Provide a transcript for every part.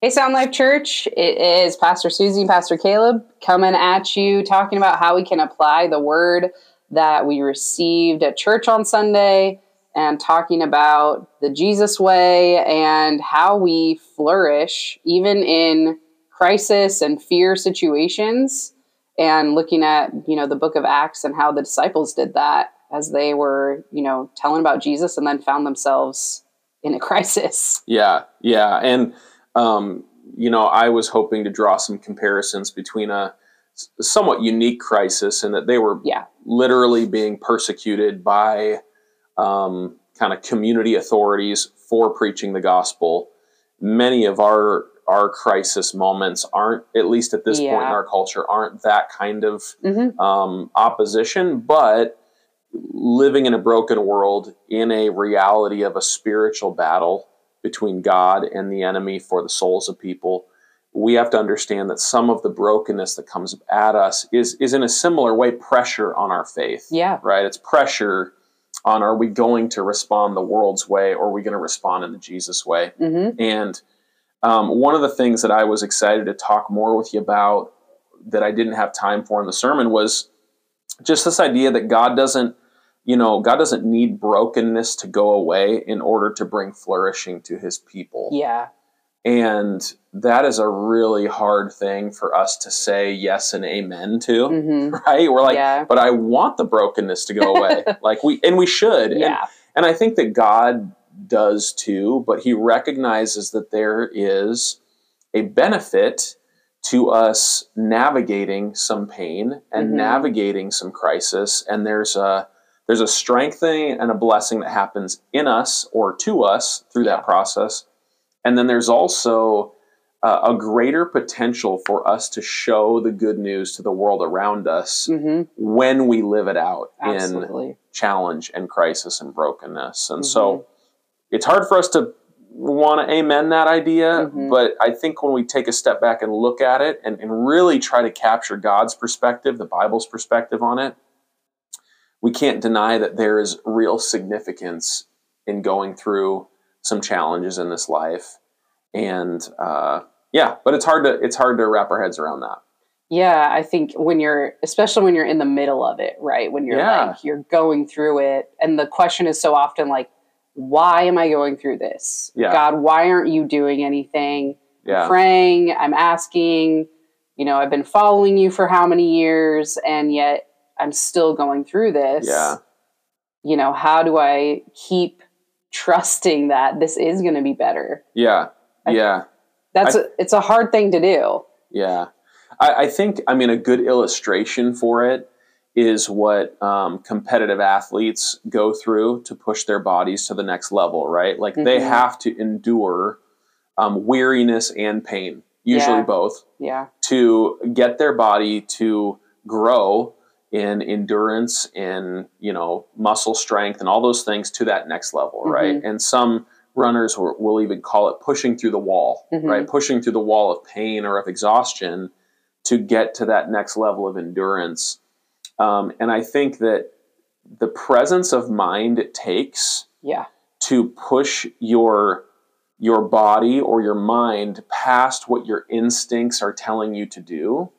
Hey, Sound Life Church. It is Pastor Suzy and Pastor Caleb coming at you, talking about how we can apply the word that we received at church on Sunday and talking about the Jesus way and how we flourish even in crisis and fear situations and looking at, you know, the book of Acts and how the disciples did that as they were, you know, telling about Jesus and then found themselves in a crisis. Yeah, yeah. And um, you know, I was hoping to draw some comparisons between a somewhat unique crisis and that they were yeah. literally being persecuted by um, kind of community authorities for preaching the gospel. Many of our our crisis moments aren't, at least at this yeah. point in our culture, aren't that kind of mm-hmm. um, opposition, but living in a broken world in a reality of a spiritual battle between God and the enemy for the souls of people, we have to understand that some of the brokenness that comes at us is is in a similar way pressure on our faith. Yeah. Right? It's pressure on are we going to respond the world's way or are we going to respond in the Jesus way? Mm-hmm. And um, one of the things that I was excited to talk more with you about that I didn't have time for in the sermon was just this idea that God doesn't you know, God doesn't need brokenness to go away in order to bring flourishing to his people. Yeah. And that is a really hard thing for us to say yes and amen to, mm-hmm. right? We're like, yeah. but I want the brokenness to go away. like we, and we should. Yeah. And, and I think that God does too, but he recognizes that there is a benefit to us navigating some pain and mm-hmm. navigating some crisis. And there's a, there's a strengthening and a blessing that happens in us or to us through that process. And then there's also uh, a greater potential for us to show the good news to the world around us mm-hmm. when we live it out Absolutely. in challenge and crisis and brokenness. And mm-hmm. so it's hard for us to want to amen that idea, mm-hmm. but I think when we take a step back and look at it and, and really try to capture God's perspective, the Bible's perspective on it, we can't deny that there is real significance in going through some challenges in this life and uh, yeah but it's hard to it's hard to wrap our heads around that yeah i think when you're especially when you're in the middle of it right when you're yeah. like you're going through it and the question is so often like why am i going through this yeah. god why aren't you doing anything yeah. I'm praying i'm asking you know i've been following you for how many years and yet I'm still going through this. Yeah. You know, how do I keep trusting that this is going to be better? Yeah. Yeah. That's I, a, it's a hard thing to do. Yeah. I, I, think, I mean, a good illustration for it is what um, competitive athletes go through to push their bodies to the next level, right? Like mm-hmm. they have to endure um, weariness and pain, usually yeah. both, yeah, to get their body to grow in endurance in you know muscle strength and all those things to that next level mm-hmm. right and some runners will, will, even call it pushing through the wall mm-hmm. right pushing through the wall of pain or of exhaustion to get to that next level of endurance um, and i think that the presence of mind it takes yeah to push your your body or your mind past what your instincts are telling you to do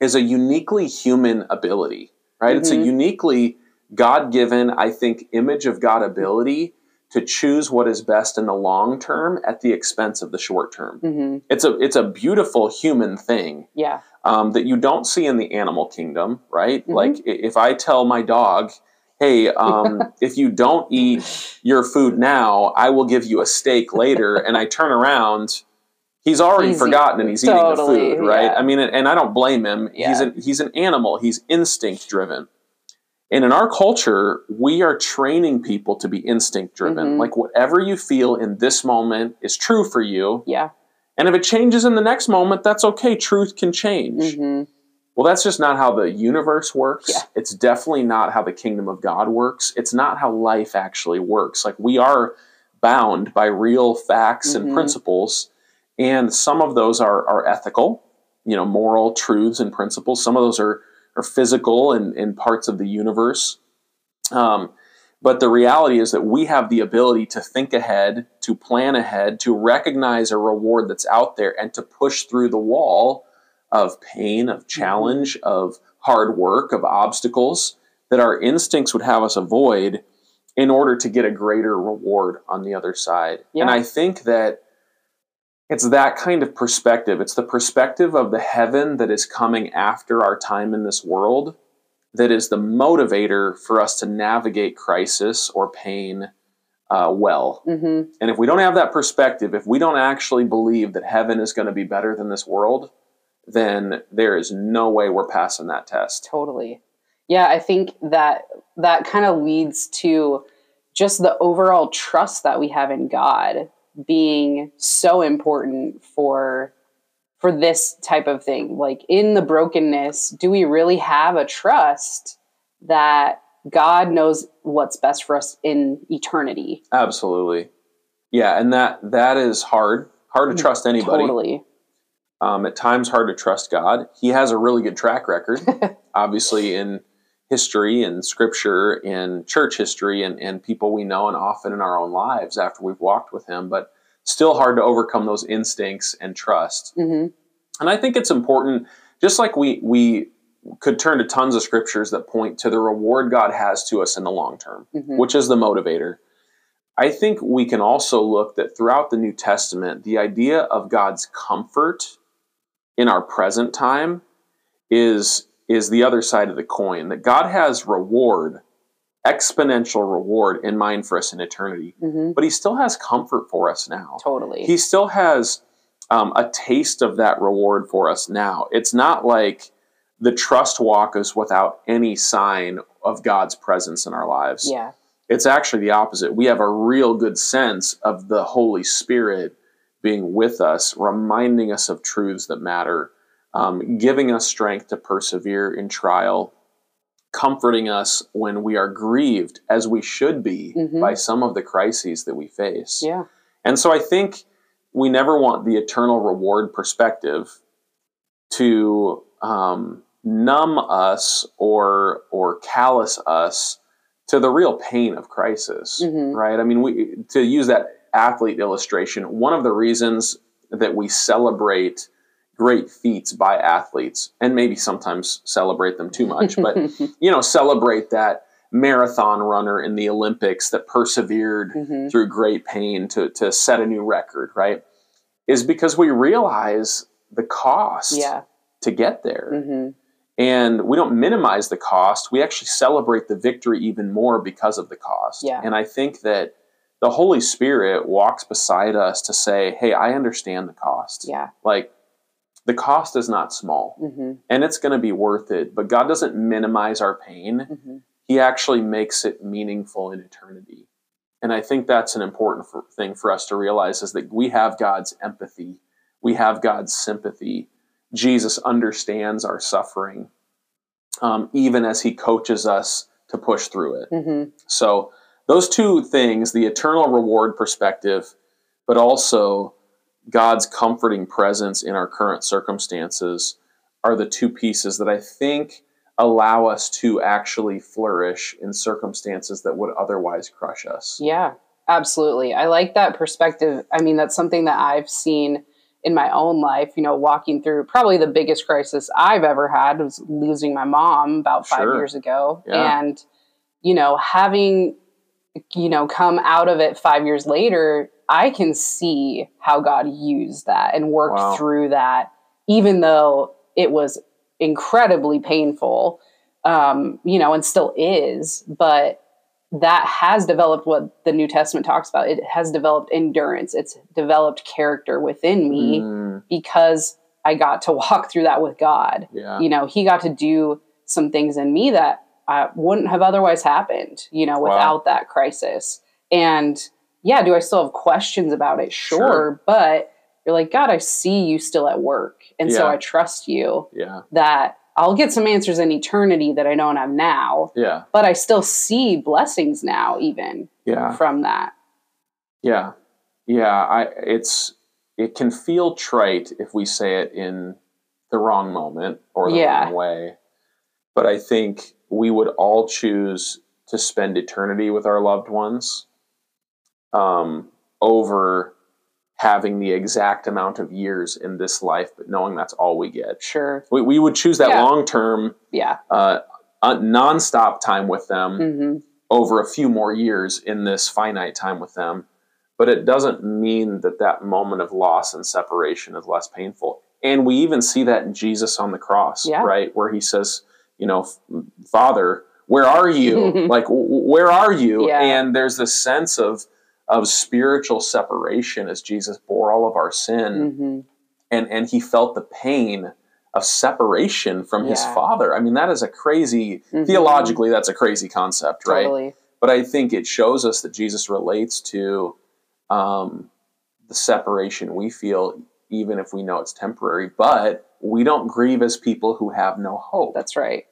is a uniquely human ability, right? Mm-hmm. It's a mm-hmm. uniquely God given, I think, image of God ability to choose what is best in the long term at the expense of the short term. Mm-hmm. It's a it's a beautiful human thing. Yeah. Um, that you don't see in the animal kingdom, right? Mm-hmm. Like if I tell my dog, "Hey, um, if you don't eat your food now, I will give you a steak later," and I turn around he's already Easy. forgotten and he's totally, eating the food, right? Yeah. I mean, and I don't blame him. Yeah. He's an he's an animal. He's instinct driven. And in our culture, we are training people to be instinct driven. Mm-hmm. Like whatever you feel in this moment is true for you. Yeah. And if it changes in the next moment, that's okay. Truth can change. Mm-hmm. Well, that's just not how the universe works. Yeah. It's definitely not how the kingdom of God works. It's not how life actually works. Like we are bound by real facts mm-hmm. and principles and some of those are, are ethical, you know, moral truths and principles. Some of those are, are physical and in, in parts of the universe. Um, But the reality is that we have the ability to think ahead, to plan ahead, to recognize a reward that's out there, and to push through the wall of pain, of challenge, mm-hmm. of hard work, of obstacles that our instincts would have us avoid in order to get a greater reward on the other side. Yeah. And I think that it's that kind of perspective. It's the perspective of the heaven that is coming after our time in this world that is the motivator for us to navigate crisis or pain uh, well. Mm-hmm. And if we don't have that perspective, if we don't actually believe that heaven is going to be better than this world, then there is no way we're passing that test. Totally. Yeah, I think that that kind of leads to just the overall trust that we have in God being so important for for this type of thing. Like in the brokenness do we really have a trust that god knows what's best for us in eternity? Absolutely. Yeah and that that is hard hard to mm, trust anybody. totally. Um, at times hard to trust god. He has a really good track record obviously in history and scripture in church history and, and people we know and often in our own lives after we've walked with him but still hard to overcome those instincts and trust mm-hmm. and i think it's important just like we we could turn to tons of scriptures that point to the reward god has to us in the long term mm-hmm. which is the motivator i think we can also look that throughout the new testament the idea of god's comfort in our present time is is the other side of the coin that God has reward, exponential reward in mind for us in eternity, mm-hmm. but He still has comfort for us now. Totally. He still has um, a taste of that reward for us now. It's not like the trust walk is without any sign of God's presence in our lives. Yeah. It's actually the opposite. We have a real good sense of the Holy Spirit being with us, reminding us of truths that matter um, giving us strength to persevere in trial, comforting us when we are grieved, as we should be, mm-hmm. by some of the crises that we face. Yeah. And so I think we never want the eternal reward perspective to um, numb us or or callous us to the real pain of crisis, mm-hmm. right? I mean, we to use that athlete illustration. One of the reasons that we celebrate great feats by athletes and maybe sometimes celebrate them too much but you know celebrate that marathon runner in the olympics that persevered mm-hmm. through great pain to, to set a new record right is because we realize the cost yeah. to get there mm-hmm. and we don't minimize the cost we actually celebrate the victory even more because of the cost yeah. and i think that the holy spirit walks beside us to say hey i understand the cost yeah like the cost is not small mm-hmm. and it's going to be worth it but god doesn't minimize our pain mm-hmm. he actually makes it meaningful in eternity and i think that's an important for, thing for us to realize is that we have god's empathy we have god's sympathy jesus understands our suffering um, even as he coaches us to push through it mm-hmm. so those two things the eternal reward perspective but also God's comforting presence in our current circumstances are the two pieces that I think allow us to actually flourish in circumstances that would otherwise crush us. Yeah, absolutely. I like that perspective. I mean, that's something that I've seen in my own life, you know, walking through probably the biggest crisis I've ever had was losing my mom about five sure. years ago. Yeah. And, you know, having, you know, come out of it five years later, I can see how God used that and worked wow. through that, even though it was incredibly painful, um, you know, and still is. But that has developed what the New Testament talks about. It has developed endurance, it's developed character within me mm. because I got to walk through that with God. Yeah. You know, He got to do some things in me that uh, wouldn't have otherwise happened, you know, without wow. that crisis. And yeah, do I still have questions about it? Sure, sure. but you're like, God, I see you still at work. And yeah. so I trust you yeah. that I'll get some answers in eternity that I don't have now. Yeah. But I still see blessings now, even yeah. from that. Yeah. Yeah. I it's it can feel trite if we say it in the wrong moment or the yeah. wrong way. But I think we would all choose to spend eternity with our loved ones um, over having the exact amount of years in this life, but knowing that's all we get. Sure. We, we would choose that Yeah. long term, Yeah. uh, uh, nonstop time with them hmm over a few more years in this finite time with them. But it doesn't mean that that moment of loss and separation is less painful. And we even see that in Jesus on the cross, Yeah. right? Where he says, you know, Father, where are you? like, w- where are you? Yeah. And there's this sense of, of spiritual separation as Jesus bore all of our sin hmm and and he felt the pain of separation from his father. I mean, that is a crazy Mhm. theologically. That's a crazy concept, right? Totally. But I think it shows us that Jesus relates to um, the separation we feel, even if we know it's temporary. But we don't grieve as people who have no hope. That's right.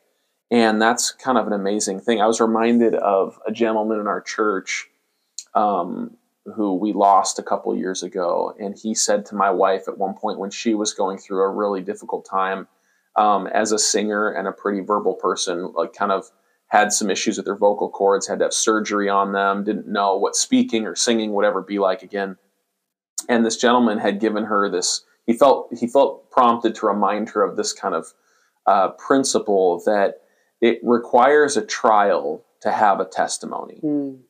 And that's kind of an amazing thing. I was reminded of a gentleman in our church um, who we lost a couple years ago. And he said to my wife at one point when she was going through a really difficult time um, as a singer and a pretty verbal person, like kind of had some issues with their vocal cords, had to have surgery on them, didn't know what speaking or singing would ever be like again. And this gentleman had given her this. He felt he felt prompted to remind her of this kind of uh, principle that it requires a trial to have a testimony. Mm.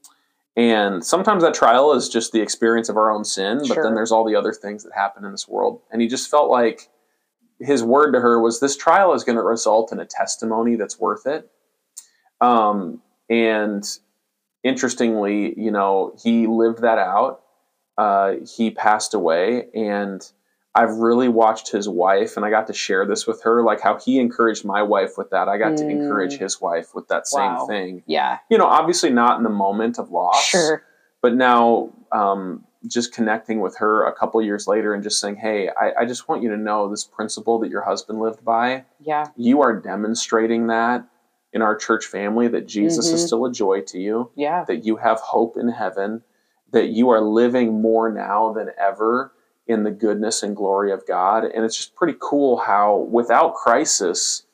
And sometimes that trial is just the experience of our own sin, but Sure. then there's all the other things that happen in this world. And he just felt like his word to her was this trial is going to result in a testimony that's worth it. Um, and interestingly, you know, he lived that out. Uh, he passed away, and I've really watched his wife, and I got to share this with her, like how he encouraged my wife with that. I got to Mm. encourage his wife with that same Wow. thing Yeah. you know, obviously not in the moment of loss. Sure. But now, um, just connecting with her a couple years later and just saying, hey, I, I just want you to know this principle that your husband lived by. Yeah. You are demonstrating that in our church family that Jesus is Mhm. still a joy to you, Yeah. that you have hope in heaven, that you are living more now than ever in the goodness and glory of God. And it's just pretty cool how, without crisis,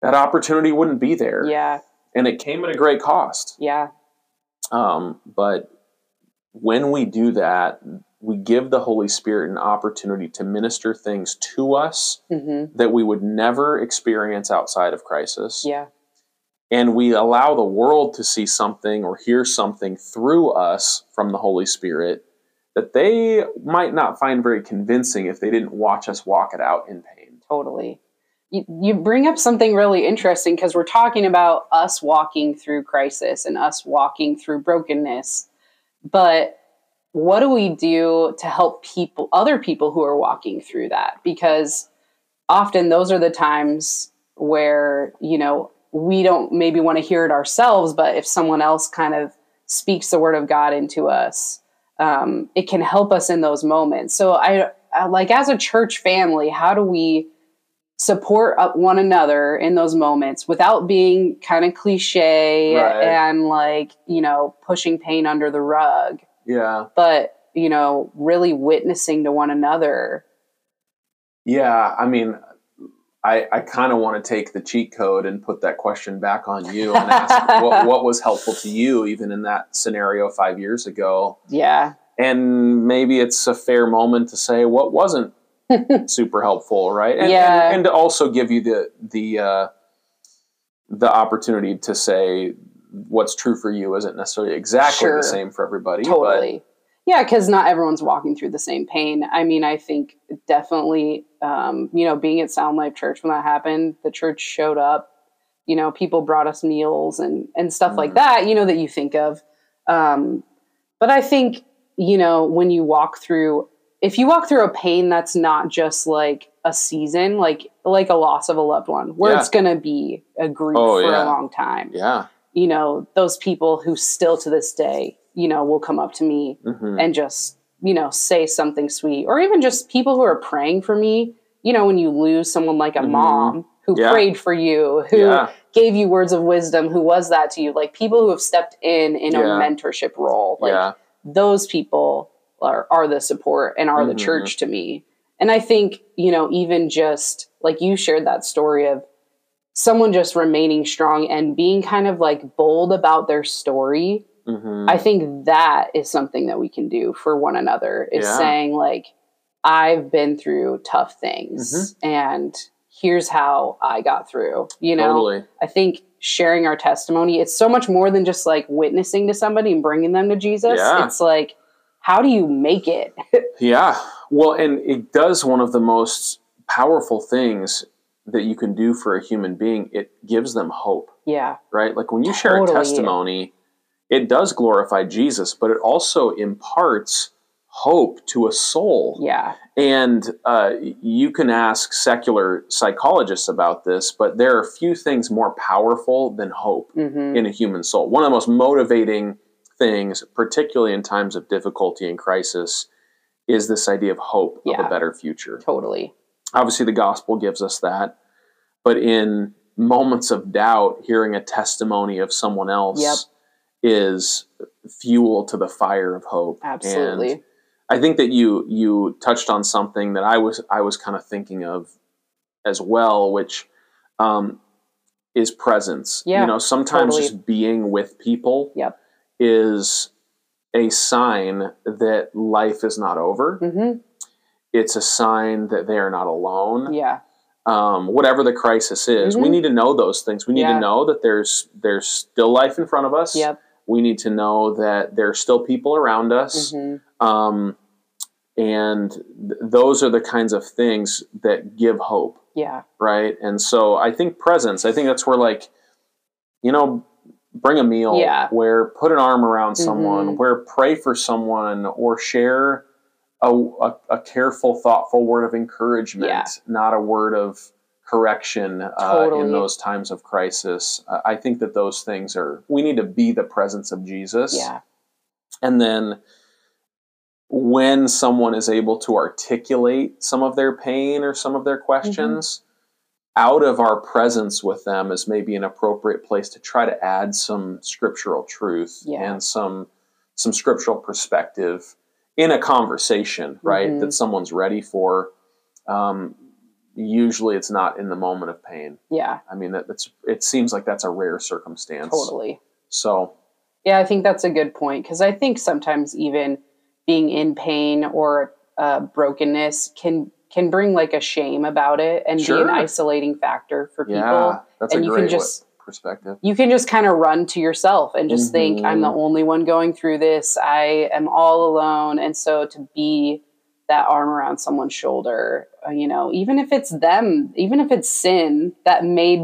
that opportunity wouldn't be there Yeah. and it came at a great cost. Yeah. Um, but when we do that, we give the Holy Spirit an opportunity to minister things to us hmm that we would never experience outside of crisis. Yeah. And we allow the world to see something or hear something through us from the Holy Spirit that they might not find very convincing if they didn't watch us walk it out in pain. Totally. You, you bring up something really interesting because we're talking about us walking through crisis and us walking through brokenness. But what do we do to help people, other people who are walking through that? Because often those are the times where, you know, we don't maybe want to hear it ourselves, but if someone else kind of speaks the word of God into us, um, it can help us in those moments. So I, I like as a church family, how do we support uh, one another in those moments without being kind of cliche Right. and like you know pushing pain under the rug, Yeah. but you know really witnessing to one another. Yeah, I mean, I, I kind of want to take the cheat code and put that question back on you and ask what, what was helpful to you, even in that scenario five years ago. Yeah, And maybe it's a fair moment to say what wasn't super helpful, right? And, Yeah. and, and to also give you the the uh, the opportunity to say what's true for you isn't necessarily exactly Sure. the same for everybody. totally. Yeah, because not everyone's walking through the same pain. I mean, I think definitely, um, you know, being at Sound Life Church when that happened, the church showed up. You know, people brought us meals and and stuff like Mhm. that. You know, that you think of. Um, but I think you know when you walk through, if you walk through a pain that's not just like a season, like like a loss of a loved one, where Yeah. it's going to be a grief Oh, for yeah. a long time yeah. you know, those people who still to this day, you know, will come up to me hmm and just, you know, say something sweet, or even just people who are praying for me. You know, when you lose someone like a Mhm. mom who Yeah. prayed for you, who Yeah. gave you words of wisdom, who was that to you, like people who have stepped in in a mentorship role, like yeah. those people are, are the support and are the Mhm. church to me. And I think, you know, even just like you shared that story of someone just remaining strong and being kind of like bold about their story Mhm. i think that is something that we can do for one another is Yeah. saying like i've been through tough things Mm-hmm. and here's how i got through you know totally. i think sharing our testimony it's so much more than just like witnessing to somebody and bringing them to jesus Yeah. it's like how do you make it Yeah. Well, and it does one of the most powerful things that you can do for a human being. It gives them hope, yeah right? Like when you share a testimony, it does glorify Jesus, but it also imparts hope to a soul. yeah And uh, you can ask secular psychologists about this, but there are few things more powerful than hope hmm in a human soul. One of the most motivating things, particularly in times of difficulty and crisis, is this idea of hope of a better future. totally Obviously, the gospel gives us that, but in moments of doubt, hearing a testimony of someone else Yep. Is fuel to the fire of hope. absolutely And I think that you you touched on something that I was I was kind of thinking of as well, which um, is presence. Yeah, you know, sometimes totally. just being with people Yep. is a sign that life is not over. hmm It's a sign that they are not alone. yeah Um, whatever the crisis is, we Mhm. need to know those things. We need Yeah. to know that there's there's still life in front of us. yep We need to know that there are still people around us hmm um, and th- those are the kinds of things that give hope yeah right and so i think presence i think that's where like you know bring a meal Yeah. where put an arm around someone Mhm. where pray for someone or share a, a, a careful thoughtful word of encouragement Yeah. not a word of correction uh, in those times of crisis Uh, i think that those things are we need to be the presence of jesus yeah and then when someone is able to articulate some of their pain or some of their questions, out of our presence with them is maybe an appropriate place to try to add some scriptural truth Yeah. and some some scriptural perspective in a conversation, right? Mhm. That someone's ready for. Um, usually, it's not in the moment of pain. yeah I mean, that, that's it seems like that's a rare circumstance. totally So Yeah, I think that's a good point because I think sometimes even being in pain or uh, brokenness can can bring like a shame about it and be an isolating factor for people. yeah, that's and a you great can just perspective. you can just kind of run to yourself and just think I'm the Mhm. only one going through this. I am all alone, and so to be that arm around someone's shoulder, uh, you know, even if it's them, even if it's sin that made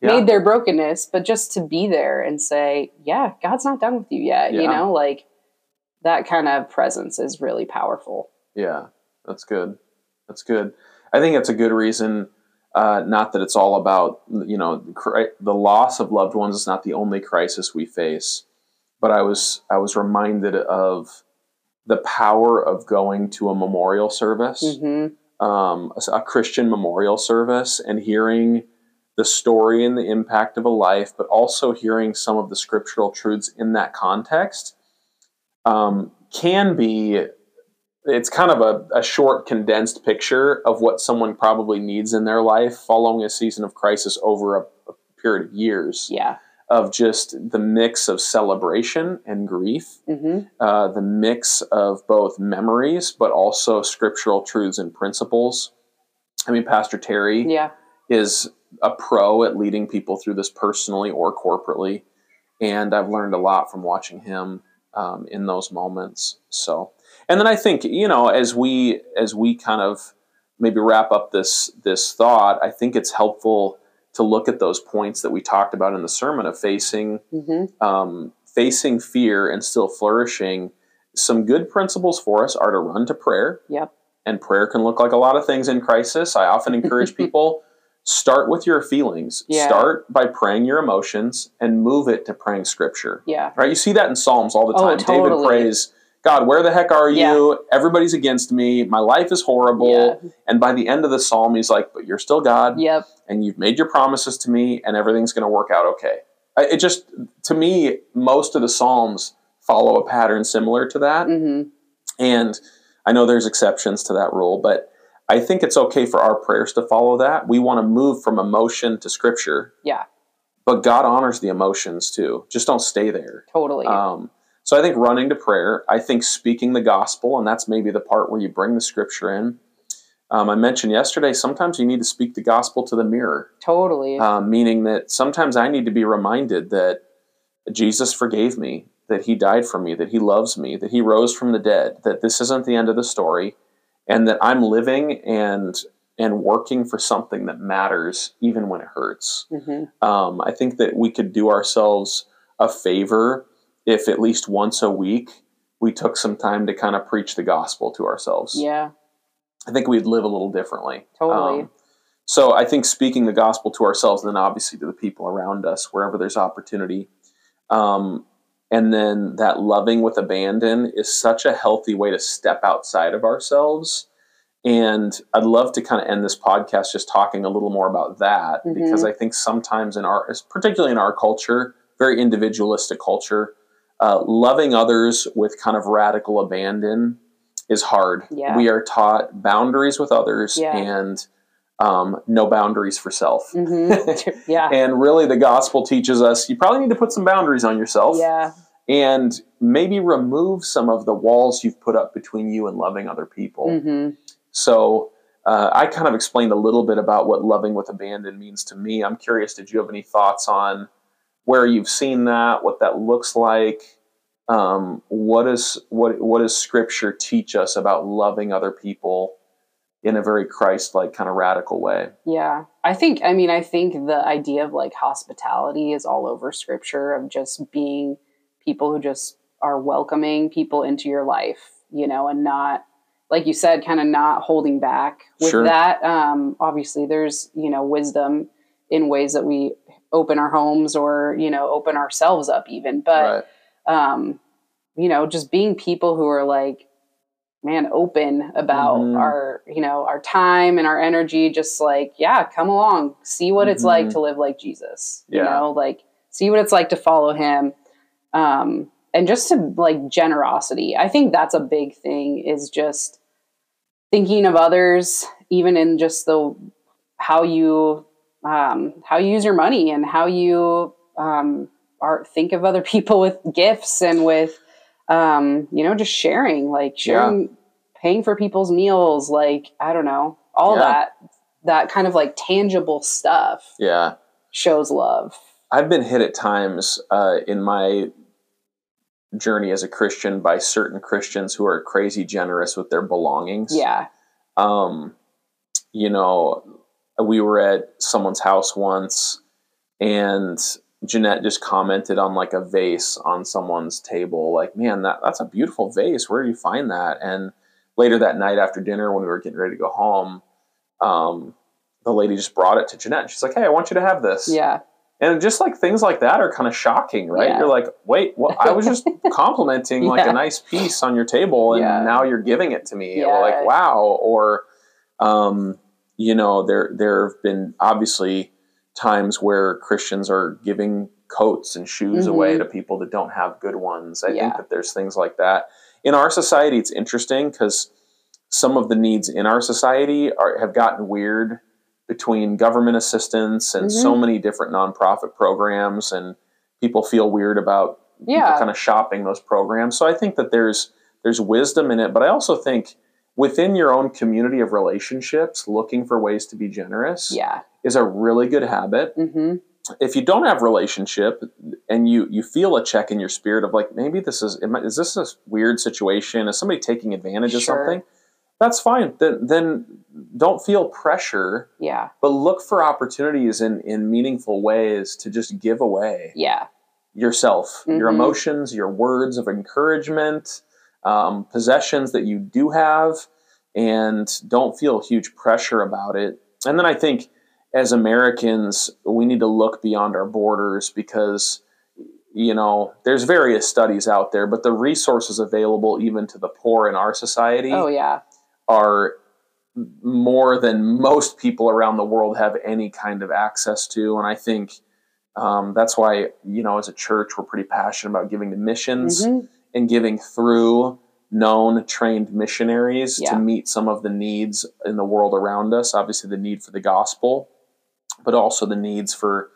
Yeah. made their brokenness, but just to be there and say, yeah, God's not done with you yet, you know, like that kind of presence is really powerful. Yeah, that's good. That's good. I think it's a good reason. Uh, not that it's all about you know the loss of loved ones is not the only crisis we face, but I was I was reminded of the power of going to a memorial service, hmm um, a, a Christian memorial service, and hearing the story and the impact of a life, but also hearing some of the scriptural truths in that context um, can be it's kind of a, a short condensed picture of what someone probably needs in their life following a season of crisis over a, a period of years Yeah. Of just the mix of celebration and grief hmm uh, the mix of both memories but also scriptural truths and principles. I mean pastor terry Yeah. is a pro at leading people through this personally or corporately and i've learned a lot from watching him um, in those moments. So and then i think you know as we as we kind of maybe wrap up this this thought i think it's helpful to look at those points that we talked about in the sermon of facing hmm um, facing fear and still flourishing. Some good principles for us are to run to prayer. Yep. and prayer can look like a lot of things in crisis. I often encourage people start with your feelings. Yeah. start by praying your emotions and move it to praying scripture. Yeah. right? You see that in psalms all the Oh, time. David prays god where the heck are you Yeah. everybody's against me my life is horrible and by the end of the psalm he's like but you're still god Yep. and you've made your promises to me and everything's going to work out okay it just to me most of the psalms follow a pattern similar to that hmm and i know there's exceptions to that rule but I think it's okay for our prayers to follow that. We want to move from emotion to scripture. Yeah. But God honors the emotions too. Just don't stay there. Totally. Um, so I think running to prayer, I think speaking the gospel, and that's maybe the part where you bring the scripture in. Um, I mentioned yesterday, sometimes you need to speak the gospel to the mirror. Totally. Um, meaning that sometimes I need to be reminded that Jesus forgave me, that he died for me, that he loves me, that he rose from the dead, that this isn't the end of the story, and that I'm living and and working for something that matters even when it hurts. Mm-hmm. Um, I think that we could do ourselves a favor if at least once a week we took some time to kind of preach the gospel to ourselves. Yeah. I think we'd live a little differently. Totally. Um, so I think speaking the gospel to ourselves, and then obviously to the people around us, wherever there's opportunity, um, and then that loving with abandon is such a healthy way to step outside of ourselves. And I'd love to kind of end this podcast just talking a little more about that Mhm. because I think sometimes in our, particularly in our culture, very individualistic culture, uh, loving others with kind of radical abandon is hard. Yeah. We are taught boundaries with others Yeah. and um, no boundaries for self. hmm yeah. And really, the gospel teaches us you probably need to put some boundaries on yourself Yeah. and maybe remove some of the walls you've put up between you and loving other people. hmm So, uh, I kind of explained a little bit about what loving with abandon means to me. I'm curious, did you have any thoughts on where you've seen that, what that looks like? Um, what is what what does Scripture teach us about loving other people in a very Christ-like kind of radical way? Yeah. I think, I mean, I think the idea of like hospitality is all over scripture of just being people who just are welcoming people into your life, you know, and not, like you said, kind of not holding back with Sure. that. Um, obviously, there's, you know, wisdom in ways that we open our homes or, you know, open ourselves up even. But, um, you know, just being people who are like, man, open about Mhm. our, you know, our time and our energy. Just like, yeah, come along, see what it's like Mhm. to live like Jesus. You Yeah. know, like see what it's like to follow Him, um, and just to like generosity. I think that's a big thing. Is just thinking of others, even in just the how you um, how you use your money and how you um, are think of other people with gifts and with um, you know just sharing like sharing paying for people's meals like i don't know all Yeah. that that kind of like tangible stuff Yeah. shows love I've been hit at times uh, in my journey as a Christian by certain Christians who are crazy generous with their belongings. yeah Um, you know, we were at someone's house once and Jeanette just commented on like a vase on someone's table, like, man, that, that's a beautiful vase. Where do you find that? And later that night after dinner, when we were getting ready to go home, um, the lady just brought it to Jeanette. She's like, hey, I want you to have this. yeah And just like things like that are kind of shocking, right? Yeah. You're like, wait, well, I was just complimenting like a nice piece on your table, and Yeah. now you're giving it to me. Yeah. Or like, wow. Or, um, you know, there there have been obviously times where Christians are giving coats and shoes Mhm. away to people that don't have good ones. I Yeah. think that there's things like that in our society. It's interesting because some of the needs in our society are have gotten weird between government assistance and so Mhm. many different nonprofit programs and people feel weird about Yeah. kind of shopping those programs so i think that there's there's wisdom in it but i also think within your own community of relationships looking for ways to be generous yeah. is a really good habit. Hmm if you don't have relationship and you you feel a check in your spirit of like maybe this is is this a weird situation? Is somebody taking advantage of something? That's fine. Then then don't feel pressure yeah. but look for opportunities in in meaningful ways to just give away yeah. yourself your Mhm. emotions your words of encouragement um, possessions that you do have and don't feel huge pressure about it and then i think as americans we need to look beyond our borders because you know there's various studies out there but the resources available even to the poor in our society oh yeah are more than most people around the world have any kind of access to. And I think um, that's why, you know, as a church, we're pretty passionate about giving to missions Mhm. And giving through known, trained missionaries Yeah. to meet some of the needs in the world around us. Obviously, the need for the gospel, but also the needs for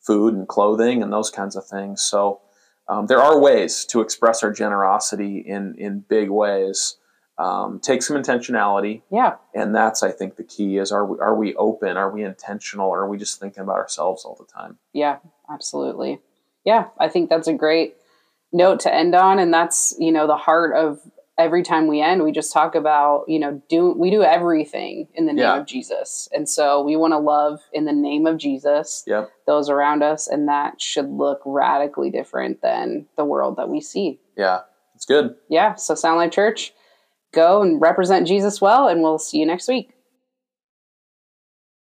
food and clothing and those kinds of things. So um, there are ways to express our generosity in in big ways. Um, take some intentionality, Yeah. and that's I think the key is are we are we open? Are we intentional? Or are we just thinking about ourselves all the time? Yeah, absolutely. Yeah, I think that's a great note to end on. And that's, you know, the heart of every time we end, we just talk about, you know, do we do everything in the name Yeah. of Jesus. And so we want to love in the name of Jesus Yep. those around us, and that should look radically different than the world that we see. Yeah, it's good. Yeah. So Sound Life Church, go and represent Jesus well, and we'll see you next week.